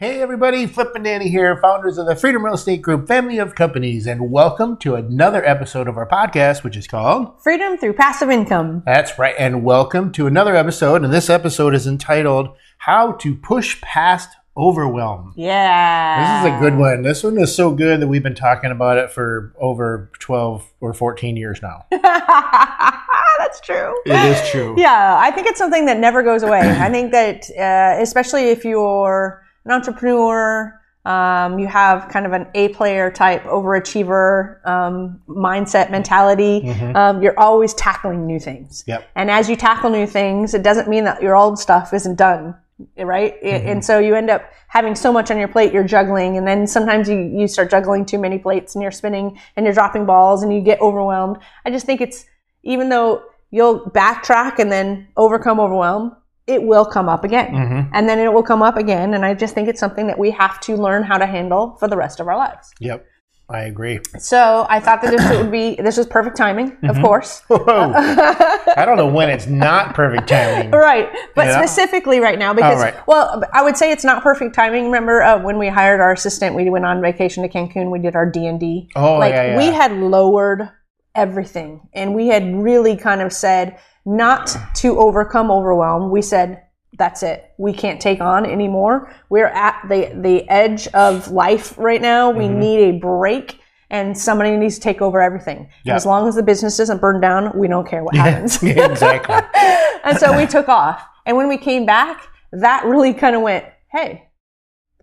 Hey everybody, Flip and Danny here, founders of the Freedom Real Estate Group family of companies, and welcome to another episode of our podcast, which is called Freedom through passive income. That's right, and welcome to another episode. And this episode is entitled How to Push Past Overwhelm. Yeah. This is a good one. This one is so good that we've been talking about it for over 12 or 14 years now. That's true. It is true. Yeah, I think it's something that never goes away. I think that, uh, especially if you're an entrepreneur, um, you have kind of an A player type overachiever um, mindset mentality. Um, you're always tackling new things. Yep. And as you tackle new things, it doesn't mean that your old stuff isn't done, right? It- And so you end up having so much on your plate, you're juggling, and then sometimes you, you start juggling too many plates and you're spinning and you're dropping balls and you get overwhelmed. I just think it's, even though you'll backtrack and then overcome overwhelm, it will come up again. Mhm. And then it will come up again. And I just think it's something that we have to learn how to handle for the rest of our lives. Yep, I agree. So I thought that this would be, this was perfect timing, of course. I don't know when it's not perfect timing. Right, but Yeah. specifically right now because right. well, I would say it's not perfect timing. Remember uh, when we hired our assistant? We went on vacation to Cancun. We did our D and D. Oh, like yeah, yeah. we had lowered everything, and we had really kind of said not to overcome overwhelm. We said that's it. We can't take on anymore. We're at the the edge of life right now. We Mm-hmm. need a break. And somebody needs to take over everything. Yeah. As long as the business doesn't burn down, we don't care what happens exactly. and so we took off. And when we came back, that really kind of went, hey,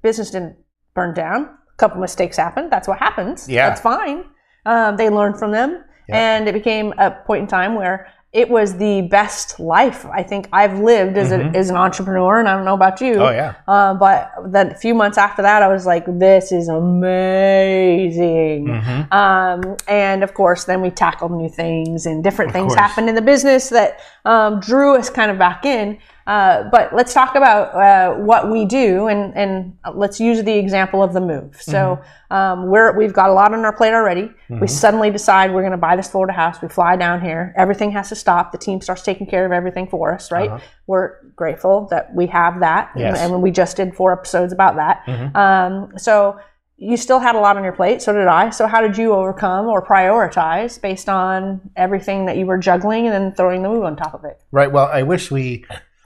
business didn't burn down. A couple mistakes happened. That's what happens. Yeah. That's fine. Um, they learned from them. Yeah. And it became a point in time where it was the best life I think I've lived as, a, as an entrepreneur. And I don't know about you. Mm-hmm. Oh, yeah. Um, but the few months after that, I was like, this is amazing. Mhm. Um, and of course, then we tackled new things and different things course. happened in the business that um, drew us kind of back in. Uh, but let's talk about uh, what we do and, and let's use the example of the move. So um, we're, we've got a lot on our plate already. We suddenly decide we're going to buy this Florida house. We fly down here. Everything has to stop. The team starts taking care of everything for us, right? We're grateful that we have that. Yes. And, and we just did four episodes about that. Um, so you still had a lot on your plate. So did I. So how did you overcome or prioritize based on everything that you were juggling and then throwing the move on top of it? Right. Well, I wish we,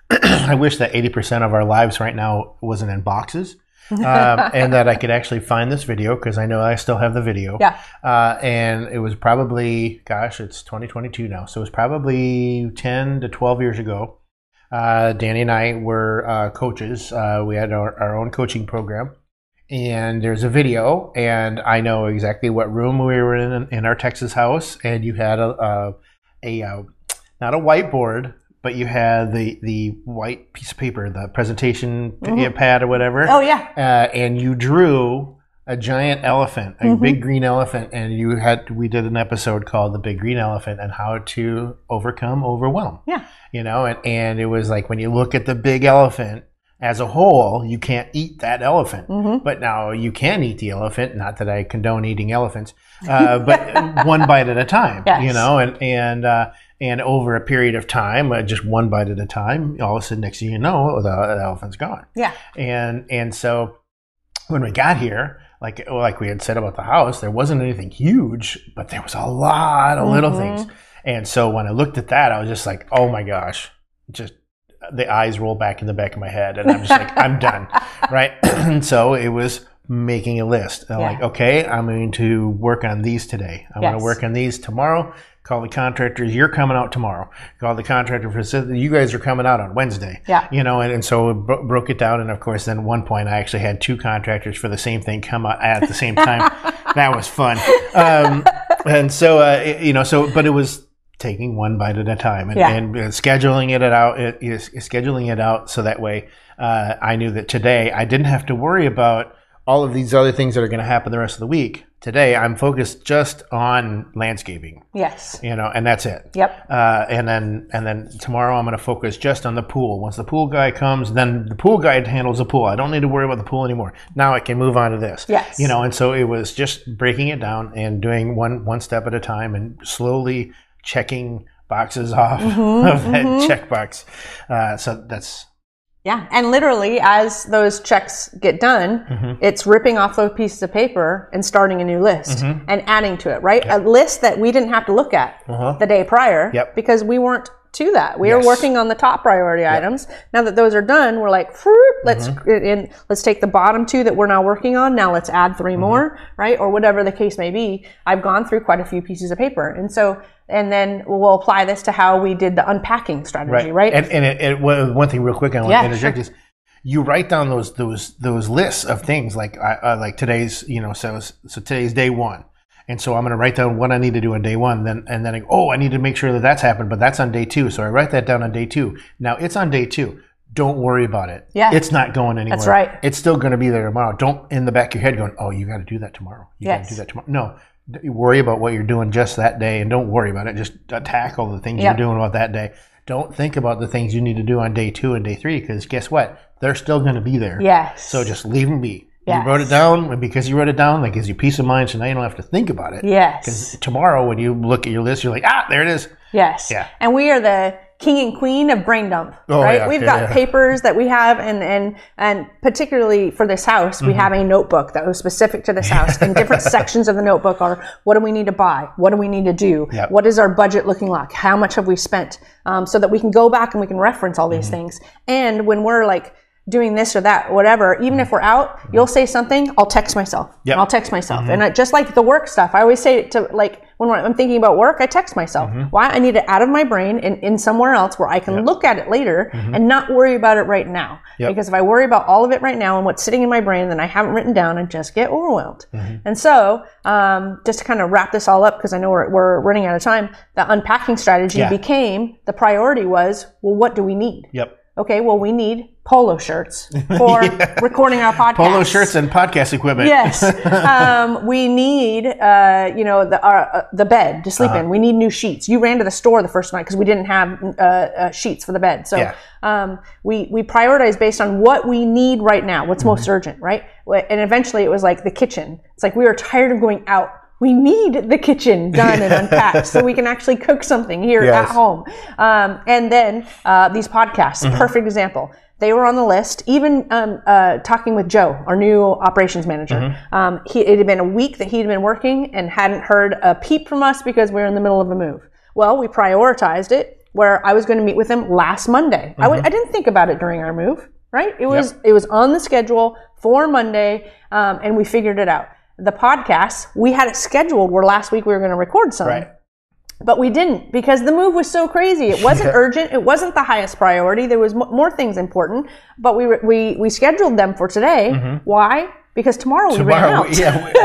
I wish that 80% of our lives right now wasn't in boxes. um, and that I could actually find this video because I know I still have the video. Yeah. Uh, and it was probably, gosh, it's 2022 now. So it was probably 10 to 12 years ago. Uh, Danny and I were uh, coaches. Uh, we had our, our own coaching program. And there's a video, and I know exactly what room we were in in our Texas house. And you had a, a, a uh, not a whiteboard, but you had the the white piece of paper, the presentation p- pad or whatever. Oh yeah. Uh, and you drew a giant elephant, a big green elephant, and you had we did an episode called "The Big Green Elephant" and how to overcome overwhelm. Yeah. You know, and and it was like when you look at the big elephant as a whole, you can't eat that elephant. Mm-hmm. But now you can eat the elephant. Not that I condone eating elephants, uh, but one bite at a time. Yes. You know, and and uh, and over a period of time, uh, just one bite at a time, all of a sudden, next thing you know, the, the elephant's gone. Yeah. and and so when we got here like like we had said about the house there wasn't anything huge but there was a lot of little things. And so when i looked at that i was just like oh my gosh just the eyes roll back in the back of my head and i'm just like i'm done right? And so it was making a list. Yeah. like okay i'm going to work on these today. I'm going to work on these tomorrow call the contractors you're coming out tomorrow call the contractor for said you guys are coming out on wednesday Yeah. you know, and, and so it bro- broke it down. And of course, then at one point, I actually had two contractors for the same thing come out at the same time. that was fun. Um, and so, uh, it- you know, so, but it was taking one bite at a time and, Yeah. and uh, scheduling it out, it, is scheduling it out so that way uh, I knew that today I didn't have to worry about all of these other things that are going to happen the rest of the week. Today, I'm focused just on landscaping, Yes. you know, and that's it. Yep. Uh, and then and then tomorrow I'm going to focus just on the pool. Once the pool guy comes, then the pool guy handles the pool. I don't need to worry about the pool anymore. Now I can move on to this. Yes. You know, and so it was just breaking it down and doing one one step at a time and slowly checking boxes off Mm-hmm, of that checkbox. Uh, so that's Yeah, and literally, as those checks get done, Mm-hmm. it's ripping off those pieces of paper and starting a new list Mm-hmm. and adding to it, right? A list that we didn't have to look at the day prior Uh-huh. Yep. because we weren't to that. We Yes. were working on the top priority items. Now that those are done, we're like, let's Mm-hmm. in, let's take the bottom two that we're now working on. Now let's add 3 Mm-hmm. more, right? Or whatever the case may be. I've gone through quite a few pieces of paper, and so and then we'll apply this to how we did the unpacking strategy, right? And, and it, it, one thing real quick I want Yeah, to interject is you write down those those those lists of things like uh, like today's you know so so today's day one. And so I'm going to write down what I need to do on day one, then and then I go, oh, I need to make sure that that's happened, but that's on day two. So I write that down on day two. Now it's on day two. Don't worry about it. Yeah. it's not going anywhere. That's right. It's still going to be there tomorrow. Don't in the back of your head going, oh, you got to do that tomorrow. You got to do that tomorrow. No, worry about what you're doing just that day, and don't worry about it. Just uh, attack all the things Yep. you're doing about that day. Don't think about the things you need to do on day two and day three, because guess what? They're still going to be there. yes. So just leave them be. Yes. You wrote it down, and because you wrote it down, that gives you peace of mind. So now you don't have to think about it. yes. Because tomorrow, when you look at your list, you're like, ah, there it is. Yes. Yeah. And we are the king and queen of brain dump. Oh, right? yeah, We've yeah, got yeah. papers that we have and and and particularly for this house, we Mm-hmm. have a notebook that was specific to this house. and different sections of the notebook are what do we need to buy? What do we need to do? Yep. What is our budget looking like? How much have we spent? Um, so that we can go back and we can reference all these Mm-hmm. things. And when we're like doing this or that, whatever, even if we're out, mm-hmm. you'll say something, I'll text myself. Yep. I'll text myself. Mm-hmm. And I, just like the work stuff, I always say it to like when I'm thinking about work, I text myself. Mm-hmm. Why? I need it out of my brain and in somewhere else where I can look at it later and not worry about it right now. Yep. Because if I worry about all of it right now and what's sitting in my brain, then I haven't written down and just get overwhelmed. And so, um, just to kind of wrap this all up, because I know we're, we're running out of time, the unpacking strategy Yeah. became the priority was, well, what do we need? Yep. Okay, well, we need polo shirts for recording our podcast. Polo shirts and podcast equipment. Yes, um, we need uh, you know the our, uh, the bed to Uh-huh. sleep in. We need new sheets. You ran to the store the first night because we didn't have uh, uh, sheets for the bed. So Yeah. um, we we prioritize based on what we need right now. What's most Mm-hmm. urgent, right? And eventually it was like the kitchen. It's like we were tired of going out. We need the kitchen done and unpacked so we can actually cook something here Yes. at home. Um, and then uh, these podcasts, Mm-hmm. perfect example. They were on the list. Even um, uh, talking with Joe, our new operations manager, Mm-hmm. um, he, it had been a week that he'd been working and hadn't heard a peep from us because we were in the middle of a move. Well, we prioritized it where I was going to meet with him last Monday. I w- I didn't think about it during our move, right? It was it was on the schedule for Monday, um, and we figured it out. The podcast we had it scheduled where last week we were going to record some. Right. But we didn't because the move was so crazy. It wasn't urgent. It wasn't the highest priority. There was m- more things important, but we re- we we scheduled them for today. Why? Because tomorrow, we ran Mm-hmm. Out.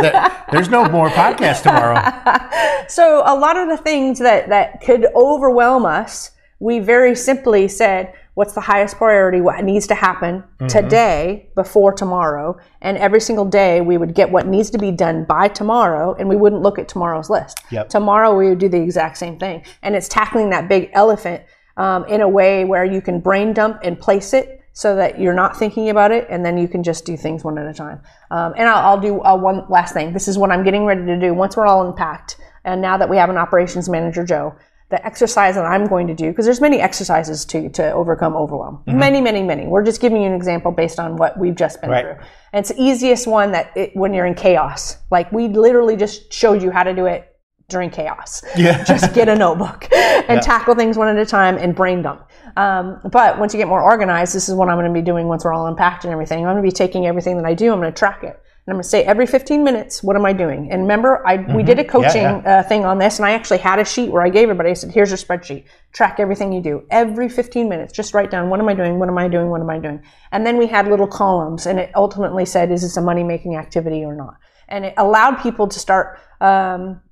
yeah, there's no more podcast tomorrow. So a lot of the things that that could overwhelm us, we very simply said, what's the highest priority? What needs to happen Mm-hmm. today before tomorrow? And every single day we would get what needs to be done by tomorrow and we wouldn't look at tomorrow's list. Yep. Tomorrow we would do the exact same thing. And it's tackling that big elephant um, in a way where you can brain dump and place it so that you're not thinking about it and then you can just do things one at a time. Um, and I'll, I'll do uh, one last thing. This is what I'm getting ready to do once we're all unpacked. And now that we have an operations manager, Joe, the exercise that I'm going to do, because there's many exercises to, to overcome overwhelm. Many, many, many. We're just giving you an example based on what we've just been Right. through. And it's the easiest one that it, when you're in chaos. Like we literally just showed you how to do it during chaos. Yeah. just get a notebook and tackle things one at a time and brain dump. Um, but once you get more organized, this is what I'm going to be doing once we're all unpacked and everything. I'm going to be taking everything that I do, I'm going to track it. And I'm going to say every 15 minutes, what am I doing? And remember, I we did a coaching Mm-hmm. yeah. Uh, thing on this, and I actually had a sheet where I gave everybody. I said, "Here's your spreadsheet. Track everything you do every 15 minutes. Just write down what am I doing? What am I doing? What am I doing?" And then we had little columns, and it ultimately said, "Is this a money making activity or not?" And it allowed people to start. Um,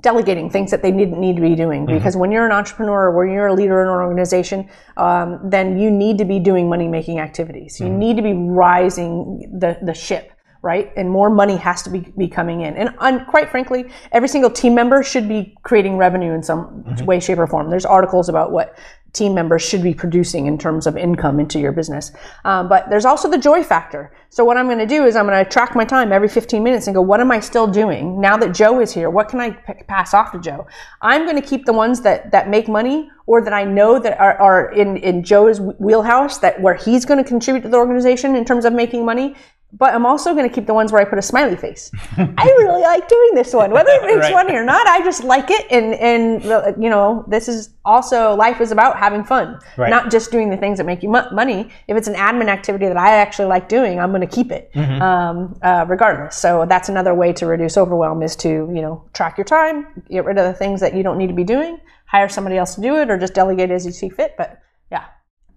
delegating things that they didn't need to be doing because when you're an entrepreneur or when you're a leader in an organization um, then you need to be doing money making activities you need to be rising the, the ship right? And more money has to be, be coming in. And, and quite frankly, every single team member should be creating revenue in some mm-hmm. way, shape, or form. There's articles about what team members should be producing in terms of income into your business. Um, but there's also the joy factor. So what I'm going to do is I'm going to track my time every 15 minutes and go, what am I still doing now that Joe is here? What can I p- pass off to Joe? I'm going to keep the ones that that make money or that I know that are, are in in Joe's wheelhouse that where he's going to contribute to the organization in terms of making money but I'm also going to keep the ones where I put a smiley face. I really like doing this one, whether it makes right. money or not. I just like it, and and you know, this is also life is about having fun, right. not just doing the things that make you money. If it's an admin activity that I actually like doing, I'm going to keep it, mm-hmm. um, uh, regardless. So that's another way to reduce overwhelm is to you know track your time, get rid of the things that you don't need to be doing, hire somebody else to do it, or just delegate as you see fit. But yeah,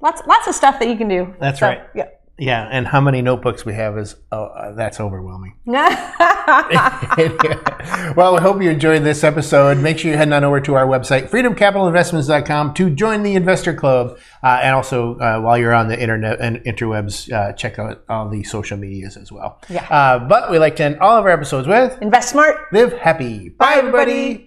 lots lots of stuff that you can do. That's so, right. Yeah. Yeah, and how many notebooks we have is oh, uh, that's overwhelming. well, we hope you enjoyed this episode. Make sure you head on over to our website, freedomcapitalinvestments.com, to join the investor club. Uh, and also, uh, while you're on the internet and interwebs, uh, check out all the social medias as well. Yeah. Uh, but we like to end all of our episodes with Invest Smart, Live Happy. Bye, everybody.